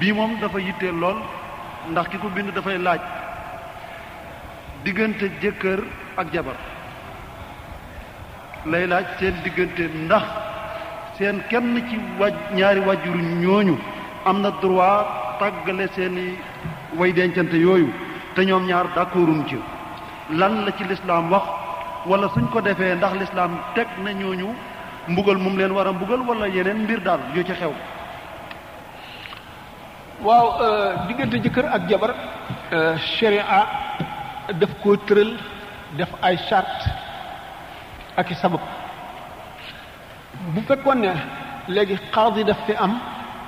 bii moom dafa yitteel lool ndax ki ko bind dafay laaj diggante jëkkër ak jabar lay laaj seen diggante ndax seen kenn ci waj ñaari wajuru ñooñu am na droit tàggale seeni way dencante yooyu te ñoom ñaar d'accorduñ ci lan la ci lislaam wax wala suñ ko defee ndax lislaam teg na ñooñu mbugal mum leen war a mbugal wala yeneen mbir daal yu ci xew waaw diggante jëkkër ak jabar sharia daf koo tëral def ay charte ak i sabab bu fekkoon ne léegi xaadi daf fi am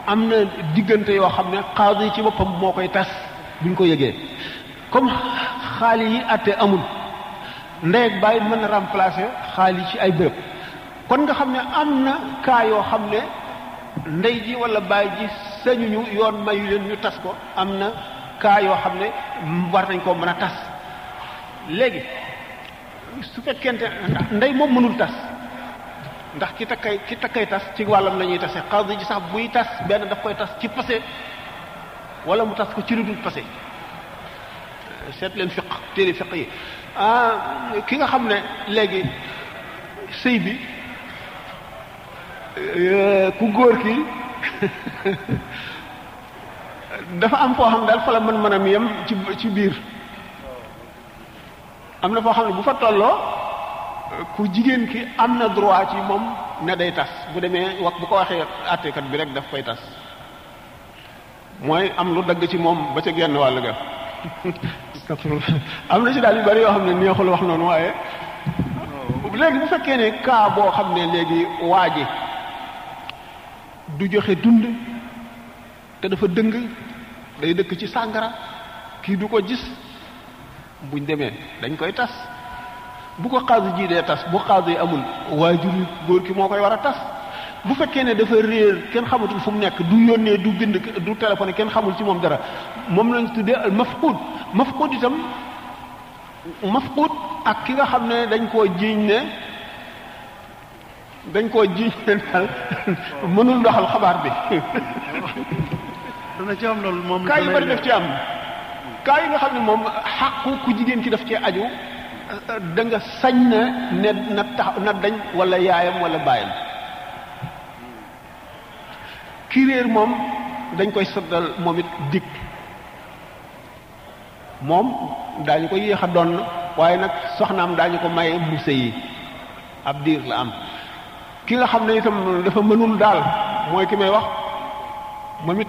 am na diggante yoo xam ne xaadi ci boppam moo koy tas buñ ko yëgee comme xaali yi àtte amul ndey ak baay mën na remplacer xaali ci ay béréb kon nga xam ne am na kaa yoo xam ne ndey ji wala baay ji sañuñu yoon mayu leen ñu tas ko am na kaa yoo xam ne war nañ koo mën a tas léegi su fekkente ndax ndey moom mënul tas ndax ki takkay ki takkay tas ci wàllam la ñuy tase xaadi ji sax buy tas benn daf koy tas ci passé wala mu tas ko ci lu dul passé seet leen fiq téere fiq yi ki nga xam ne léegi sëy bi ku góor ki dafa am foo xam daal fa la mën mënam yem ci ci biir am na foo xam ne bu fa tolloo ku jigéen ki am na droit ci moom ne day tas bu demee wax bu ko waxee àtteekat bi rek daf koy tas mooy am lu dagg ci moom ba ca genn wàll ga am na ci daal yu bari yoo xam ne neexul wax noonu waaye léegi bu fekkee ne cas boo xam ne léegi waa ji du joxe dund te dafa dëng day dëkk ci sàngara kii du ko gis buñ demee dañ koy tas bu ko xaadu ji dee tas bu xaadu yi amul waajur yu góor ki moo koy war a tas bu fekkee ne dafa réer kenn xamatul fu mu nekk du yónnee du bind du téléphoné kenn xamul ci moom dara moom lañ tuddee al mafqud mafqud itam mafqud ak ki nga xam ne dañ koo jiiñ ne dañ koo ji daal mënul doxal xabaar bi dana ci am loolu moom kaa yu bari daf ci am kaa yi nga xam ne moom xàqu ku jigéen ki daf ci aju da nga sañ na ne na tax na dañ wala yaayam wala baayam ki réer moom dañ koy soddal moom it dikk moom daañu ko yéex a doon waaye nag soxnaam daañu ko maye mu sëyi ab diir la am ki nga xam ne itam dafa mënul daal mooy ki may wax moom it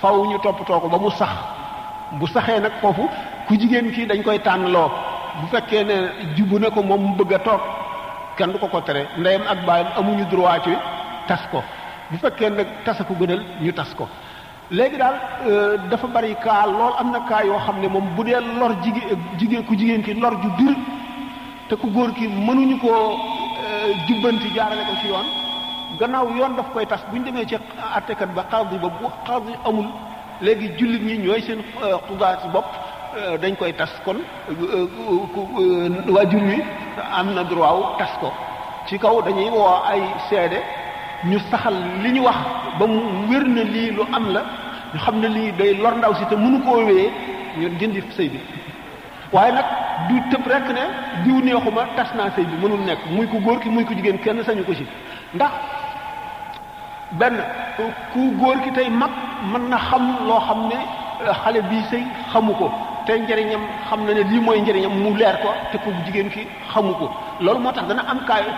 faw ñu toppatoo ko ba mu sax bu saxee nag foofu ku jigéen kii dañ koy tànnloo bu fekkee ne jubu na ko moom mu bëgg a toog kenn du ko ko tere ndeyam ak baayam amuñu droit ci tas ko bu fekkee nag tas ko gënal ñu tas ko léegi daal dafa bari kaa lool am na kaa yoo xam ne moom bu dee lor jigéen jigéen ku jigéen ki lor ju bir te ku góor ki mënuñu koo jubbanti jaarale ko ci yoon gannaaw yoon daf koy tas bu ñu demee ci àttekat ba xaadi ba bu xaadi amul léegi jullit ñi ñooy seen xudaat bopp dañ koy tas kon waajur wi am na droit wu tas ko ci kaw dañuy woo ay seede ñu saxal li ñu wax ba mu wér na lii lu am la ñu xam ne lii day lor ndaw si te mënu koo wéyee ñu dindi sëy bi waaye nag du tëb rek ne diw neexuma tas naa sëy bi mënul nekk muy ku góor ki muy ku jigéen kenn sañu ko ci ndax benn ku góor ki tey mag mën na xam loo xam ne xale bii sëy xamu ko te njëriñam xam na ne lii mooy njëriñam mu leer ko te ku jigéen ki xamu ko loolu moo tax dana am kaa yu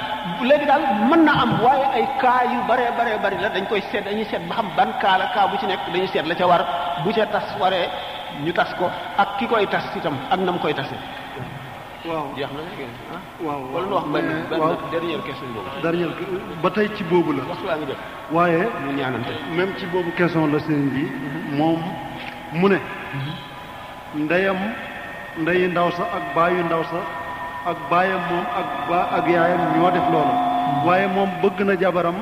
léegi daal mën na am waaye ay kaa yu baree baree bari la dañ koy seet dañuy seet ba xam ban kaa la kaa bu ci nekk dañuy seet la ca war bu ca tas waree ñu tas ko ak ki koy tas itam ak nam koy tase waaw jeex na léegi ah. waaw wala lu wax benn benn waaw dernière question boobu. dernière ba tey ci boobu la waxtu waa ngi jot. waaye ñu ñaanante. même ci boobu question la sëriñ bi moom mu ne ndeyam ndeyu ndaw sa ak baayu ndaw sa ak baayam moom ak ba ak yaayam ñoo def loolu waaye moom bëgg na jabaram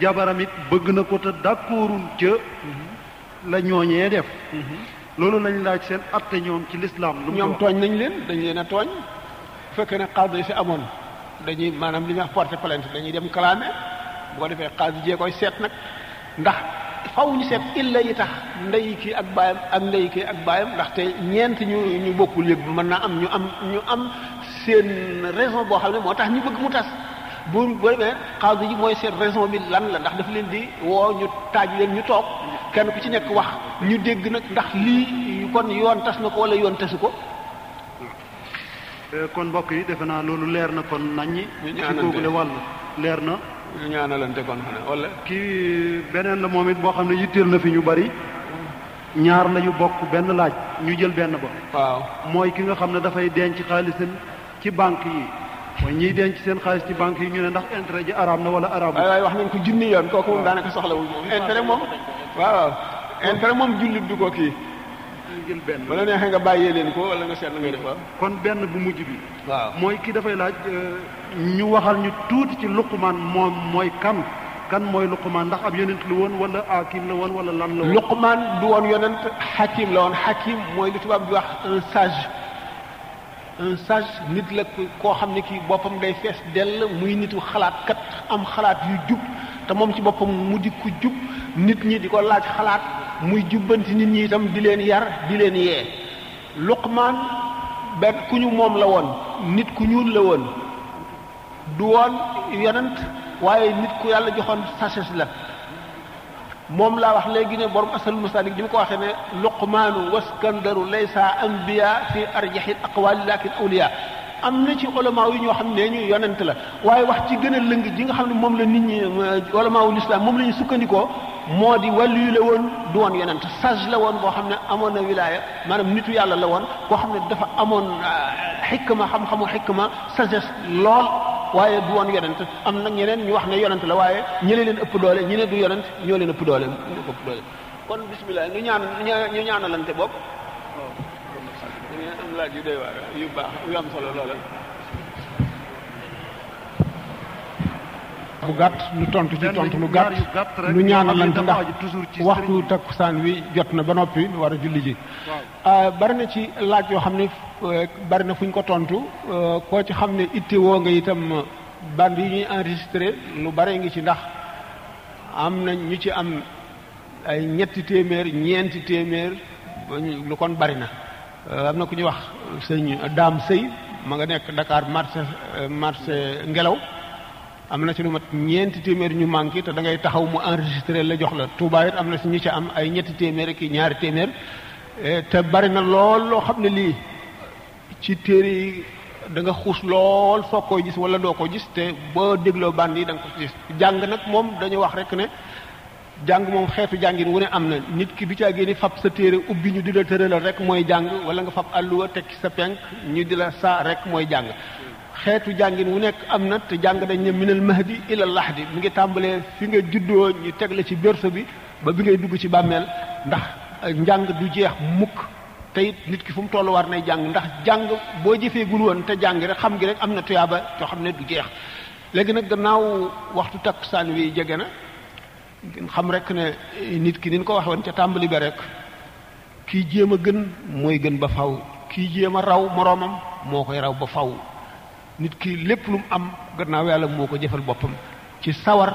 jabaram it bëgg na ko te d'accordul ca la ñooñee def loolu lañ laaj seen atte ñoom ci lislaam lu mu ñoom tooñ nañ leen dañ leen a tooñ bu fekkee ne xaadi yi fi amoon dañuy maanaam li ñuy wax porter plainte dañuy dem clamé bu ko defee xaadi jee koy seet nag ndax faw ñu seet illa yi tax ndey kii ak baayam ak ndey kii ak baayam ndaxte ñeent ñu ñu bokkul yëpp mën naa am ñu am ñu am seen raison boo xam ne moo tax ñu bëgg mu tas bu boo demee xaadi ji mooy seen raison bi lan la ndax dafa leen di woo ñu taaj leen ñu toog kenn ku ci nekk wax ñu dégg nag ndax lii kon yoon tas na ko wala yoon tasu ko kon mbokk yi defe naa loolu leer na kon naññi Ñu ci ñaanante. googule wàll leer na ñu ñaanalante kon xanaa wala kii beneen la moom it boo xam ne yitteel na fi ñu bari ñaar la ñu bokk benn laaj ñu jël benn ba waaw mooy ki nga xam ne dafay denc xaalisam ci banque yi mooy ñiy denc seen xaalis ci banque yi ñu ne ndax intérêt ji araam na wala araam waaye waaye wax nañ ko junni yoon kooku moom daanaka soxlawul moom intérêt moom waaw waaw intérêt moom jullit du ko kii jël benn wala neexee nga bàyyee leen ko wala nga seet na ngay def waaw kon benn bu mujj bi waaw mooy ki dafay laaj euh, ñu waxal ñu tuuti ci luqumaan moom mooy kan kan mooy luqumaan ndax ab yonent la woon wala akim la woon wala lan la woon Luqman du woon yonent xakim la woon xakim mooy li tubaab di wax un sage un sage nit la koo xam ne kii boppam day fees dell muy nitu xalaat kat am xalaat yu jub te moom ci boppam mu di ku jub nit ñi di ko laaj xalaat muy jubbanti nit ñi itam di leen yar di leen yee luqmaan benn ku ñu moom la woon nit ku ñuul la woon du woon yonent waaye nit ku yàlla joxoon sagesse la moom laa wax léegi ne borom asal musalik di mu ko waxee ne luqmaanu waskandaru laysa anbiya fi arjaxi aqwaali lakin awliya am na ci olama yi ñoo xam ne ñu yonent la waaye wax ci gën a lëng ji nga xam ne moom la nit ñi olama wu lislaam moom la ñu sukkandikoo moo di wàllu yu la woon du woon yonent sage la woon boo xam ne amoon na wilaaya maanaam nitu yàlla la woon koo xam ne dafa amoon xikma xam-xamu xikma sagesse lool waaye du woon yonent am na ñeneen ñu wax ne yonent la waaye ñële leen ëpp doole ñu ne du yonent ñoo leen ëpp doole ñoo ko ëpp doole kon bismillah ñu ñaan ñu ñaanalante bopp am laaj yu doy waar yu baax yu am solo loola bu gàtt nu tontu ci tontu lu gàtt nu ñaanalante ndax waxtu takkusaan wi jot na ba noppi nu war a julli ji bari na ci laaj yoo xam ne bari na fu ñu ko tontu koo ci xam ne itte woo nga itam band yi ñuy enregistré lu bare ngi ci ndax am na ñu ci am ay ñetti téeméer ñeenti téeméer ba ñu lu kon bari na Euh, am na ku ñuy wax sëñ Daam Sëy ma nga nekk Dakar marché euh, marché ngelaw am na ci lu mat ñeenti téeméer ñu manqué te da ngay taxaw mu enregistré la jox la Touba it am na si ñu ci am ay ñetti téeméer ak i ñaari téeméer eh, te bari na lool loo xam ne lii ci téere yi da nga xuus lool soo koy gis wala doo ko gis te boo dégloo band yi da nga ko gis jàng nag moom dañu wax rek ne jàng moom xeetu jàngin wu ne am na nit ki du caa génne fab sa téere ubbi ñu di la tëralal rek mooy jàng wala nga fab àlluwa teg ci sa penk ñu di la saa rek mooy jàng xeetu jàngin wu nekk am na te jàng dañ ne minal mahdi ila lahdi mi ngi tàmbalee fi nga juddoo ñu teg la ci berceau bi ba bi ngay dugg ci bàmmeel ndax njàng du jeex mukk te it nit ki fu mu toll war nay jàng ndax jàng boo jëfee gul woon te jàng rek xam gi rek am na tuyaaba yoo xam ne du jeex léegi nag gannaaw waxtu takkusaan wi jege na ngeen xam rek ne nit ki ni ñu ko waxee woon ca tàmbali ba rek kii jéem a gën mooy gën ba faw kii jéem a raw moroomam moo koy raw ba faw nit ki lépp lu mu am gannaaw yàlla moo ko jëfal boppam ci sawar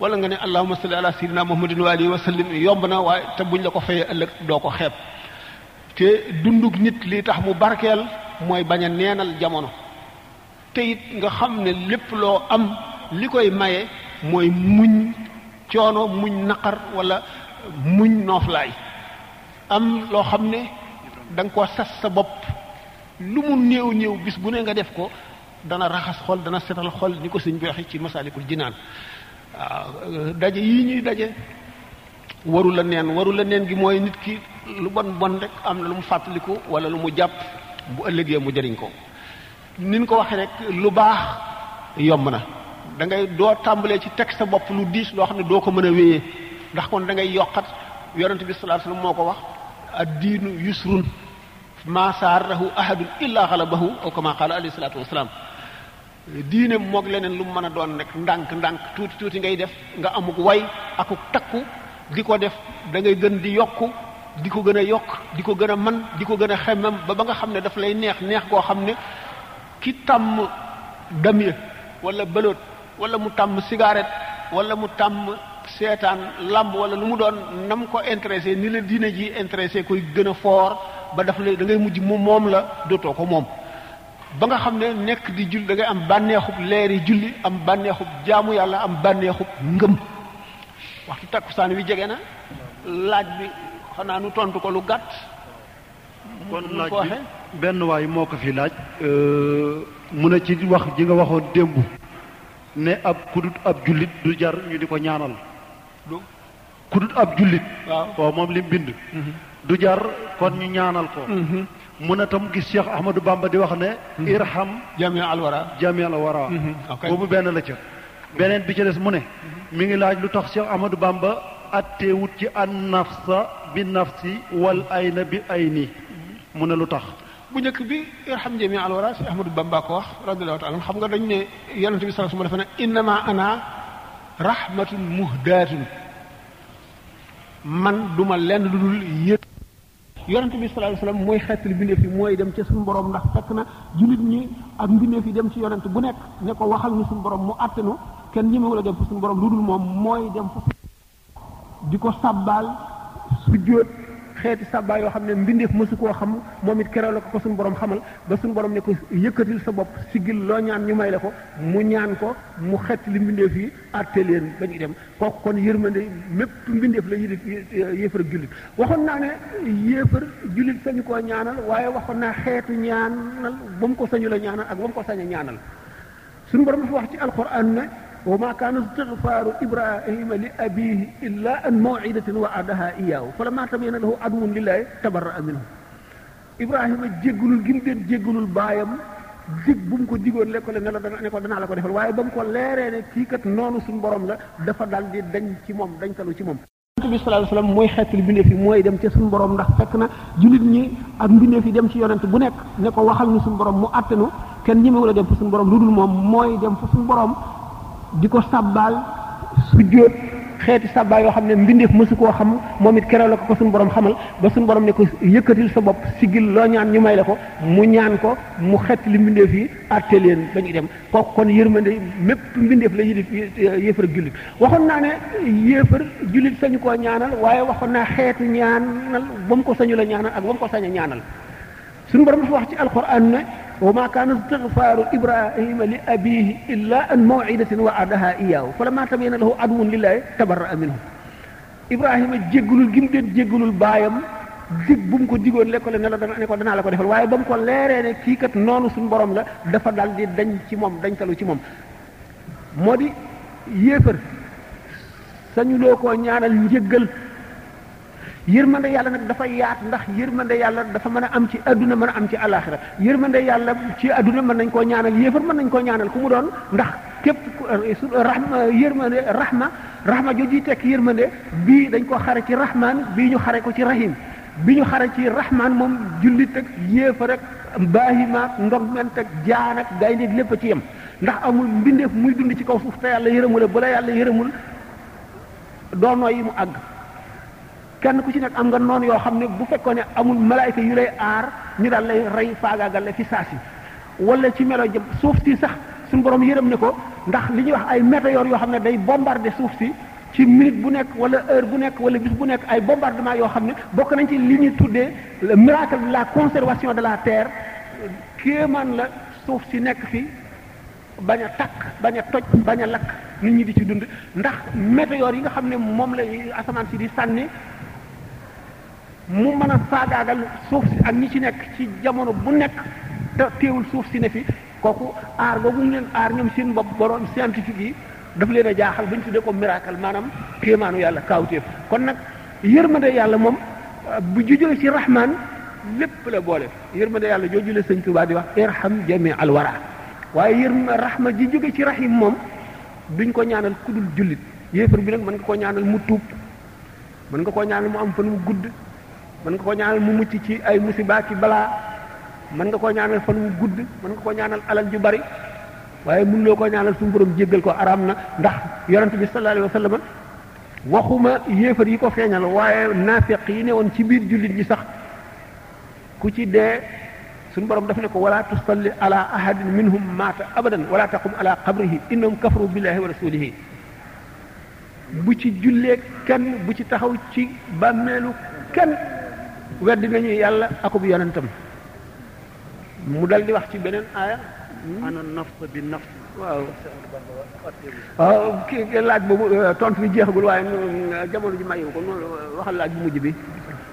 wala nga ne allahumma salli ala sayyidina muhammadin wa alihi wa sallim yomb na waaye te buñ la ko fayee ëllëg doo ko xeeb te dundug nit li tax mu barkeel mooy bañ a neenal jamono te it nga xam ne lépp loo am li koy maye mooy muñ coono muñ naqar wala muñ nooflaay am loo xam ne da nga ko sas sa bopp lu mu néew néew bis bu ne nga def ko dana raxas xol dana setal xol ni ko sëñ bi waxe ci masaalikul jinaan waaw daje yii ñuy daje waru la neen waru la neen gi mooy nit ki lu bon bon rek am na lu mu fàttaliku wala lu mu jàpp bu ëllëgee mu jëriñ ko nin ko waxee rek lu baax yomb na da ngay doo tàmbalee ci teg sa bopp lu diis loo xam ne doo ko mën a wéyee ndax kon da ngay yokkat yonent bi sallallahu alayhi wasallam moo ko wax ad diinu yusrun maa saarahu ahadun illa xalabahu aw kama qaala alayhi salaatu wasalaam diine moog leneen lu mu mën a doon rek ndànk ndànk tuuti tuuti ngay def nga amuk way akuk takku di ko def da ngay gën di yokku di ko gën a yokk di ko gën a man di ko gën a xemmam ba ba nga xam ne daf lay neex neex koo xam ne ki tàmm damier wala bëloot wala mu tàmm cigarette wala mu tàmm seetaan làmb wala lu mu doon nam ko intéressé ni la diine ji intéressé koy gën a foor ba daf lay da ngay mujj mu moom la dootoo ko moom ba nga xam ne nekk di julli da ngay am bànneexub leeri julli am bànneexub jaamu yàlla am bànneexub ngëm waxtu takkusaan wi jege na laaj bi xanaa nu tontu ko lu gàtt kon laaj bi benn waay moo ko fi laaj mu ne ci wax ji nga waxoon démb ne ab kudut ab jullit du jar ñu di ko ñaanal du kudut ab jullit waaw waaw moom li mu bind du jar kon ñu ñaanal ko mu ne tam gis Cheikh Ahmadou Bamba di wax ne irham jami alwara jamial wara ok. boobu benn la ca beneen bi ci des mu ne mi ngi laaj lu tax Cheikh Ahmadou Bamba atteewut ci an nafsa bi nafsi wal ayna bi ayni mu ne lu tax bu njëkk bi irham jami al wara Cheikh Ahmadou Bamba ko wax radiyallahu taala xam nga dañ ne yonent bi sallallahu alayhi wasallam dafa ne innama ana rahmatun muhdatun man duma lenn lu dul yët yonent bi sallallahu alayhi wasallam mooy xettali bindeef yi mooy dem ci suñu borom ndax fekk na jullit ñi ak mbindeef yi dem ci yonent bu nekk ne ko waxal ñu suñu borom mu àtte nu kenn ñemewu la dem fu suñu borom lu dul moom mooy dem fu di ko sàbbaal sujjóot xeeti sàbbaa yoo xam ne mbindeef mësu koo xam moom it keroog la ko ko suñu borom xamal ba suñu borom ne ko yëkkatil sa bopp siggil loo ñaan ñu may la ko mu ñaan ko mu xett li mbindeef yi atte leen ba ñu dem kooku kon yërmande mépp mbindeef la yilif yéefar ak jullit waxoon naa ne yéefar jullit sañu koo ñaanal waaye waxoon naa xeetu ñaanal ba mu ko sañu la ñaanal ak ba mu ko sañ a ñaanal suñu borom dafa wax ci alquran ne wa ma kaana istigfaaru ibrahima li abihi illa an maw'idatin wa'adaha iyaahu falamma tabayyana lahu aduwwun lillahi tabarra'a minhu Ibrahima jéggalul gi mu deen jéggalul baayam dig bu mu ko digoon lekko le ne la dana ne ko danaa la ko defal waaye ba mu ko leeree ne kii kat noonu suñu borom la dafa dal di dañ ci moom dañ talu ci moom yonent bi sallallahu alayhi wasallam mooy xeetul bindeef yi mooy dem ca suñu borom ndax fekk na jullit ñi ak mbindeef yi dem ci yonent bu nekk ne ko waxal ñu suñu borom mu àttanu kenn ñemewu la dem fa suñu borom lu dul moom mooy dem fa suñu borom di ko sàbbaal sujjóot xeeti sàbbaal yoo xam ne mbindeef mësu koo xam moom it keroog la ko ko suñu borom xamal ba suñu borom ne ko yëkkatil sa bopp sigil loo ñaan ñu may la ko mu ñaan ko mu xett li mbindeef yi àtte leen ba ñu dem kooku kon yërmande mépp mbindeef la yilif yéefar ak jullit waxoon naa ne yéefar jullit sañu koo ñaanal waaye waxoon naa xeetu ñaanal ba mu ko sañu la ñaanal ak ba mu ko sañ a ñaanal suñu borom dafa wax ci alquran ne wa ma kaana istigfaaru ibrahima li abihi illa an mawidatin wa adaha iyaahu fa lama tabayana lahu adwun lillahi tabarraa minhu ibrahima jéggalul gi mu doon jéggalul baayam dig bu mu ko digoon lekko le ne la dana ne ko danaa la ko defal waaye ba mu ko leeree ne kii kat noonu suñu borom la dafa dal di dañ ci moom dañ talu ci moom moo di yéefar sañuloo koo ñaanal njëggal yërmande yàlla nag dafa yaat ndax yërmande yàlla dafa mën a am ci adduna mën a am ci alaxira yërmande yàlla ci adduna mën nañ koo ñaanal yéefar mën nañ koo ñaanal ku mu doon ndax képp rahma yërmande rahma rahma jooju tekk yërmande bii dañ koo xare ci rahman bii ñu xare ko ci rahim bi ñu xare ci rahman moom jullit ak yéefar ak baahima ak ndogment ak jaan ak gaynde lépp ci yem ndax amul mbindeef muy dund ci kaw suuf te yàlla yërëmul bu la yàlla yërëmul doo nooy yi mu àgg kenn ku ci nekk am nga noonu yoo xam ne bu fekkoon ne amul malaayka yu lay aar ñu daal lay rey faagaagal la fi saa si wala ci melo jëm suuf si sax suñu borom yërëm ne ko ndax li ñuy wax ay météores yoo xam ne day bombarder suuf si ci minute bu nekk wala heure bu nekk wala bis bu nekk ay bombardement yoo xam ne bokk nañ ci li ñuy tuddee le miracle de la conservation de la terre kéemaan la suuf si nekk fi bañ a takk bañ a toj bañ a lakk nit ñi di ci dund ndax météores yi nga xam ne moom la asamaan si di sànni mu mën a faagaagal suuf si ak ñi ci nekk ci jamono bu nekk te teewul suuf si ne fi kooku aar boobu ñu leen aar ñoom seen bopp borom scientifique yi daf leen a jaaxal ba ñu tuddee ko miracle maanaam kéemaanu yàlla kaawteef kon nag yërmande yàlla moom bu jujjee ci rahmaan lépp la boole. yërmande yàlla jooju la sëñ Tuubaa di wax irham jami al wara waaye yërma rahma ji jóge ci rahim moom duñ ko ñaanal ku dul jullit yéefar bi nag mën nga koo ñaanal mu tuub mën nga koo ñaanal mu am fan mu gudd mën nga koo ñaanal mu mucc ci ay musiba ci balaa mën nga koo ñaanal fan mu gudd mën nga koo ñaanal alal ju bari waaye mun loo koo ñaanal suñu borom jéggal ko araam na ndax yonent bi sallallahu alayhi wa sallam waxuma yéefar yi ko feeñal waaye naafeq yi ne woon ci biir jullit ñi sax ku ci dee suñu borom daf ne ko wala tusalli ala ahadin minhum maata abadan wala taqum ala qabrihi innahum kafaru billahi wa rasulihi bu ci jullee kenn bu ci taxaw ci bàmmeelu kenn weddi nañu yàlla akub yonentam mu dal di wax ci beneen aaya ana nafs bi nafs waaw waaw kii laaj boobu tontu bi jeexagul waaye jamono ji mayu ko noonu waxal laaj bu mujj bi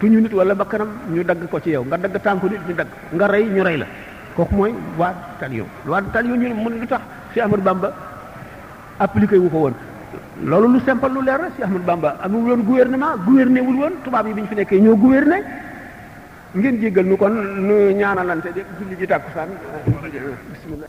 tuñu nit wala bakkanam ñu dagg ko ci yow nga dagg tànku nit ñu dagg nga rey ñu rey la kooku mooy loi du talion loi du talion ñu ne mën lu tax si Ahmad Bamba appliqué wu ko woon loolu lu simple lu leer la si Ahmad Bamba amul woon gouvernement gouverné wul woon tubaab yi bi ñu fi nekkee ñoo gouverné ngeen jéggal nu kon nu ñaanalante de julli ji tàkkusaan bismillah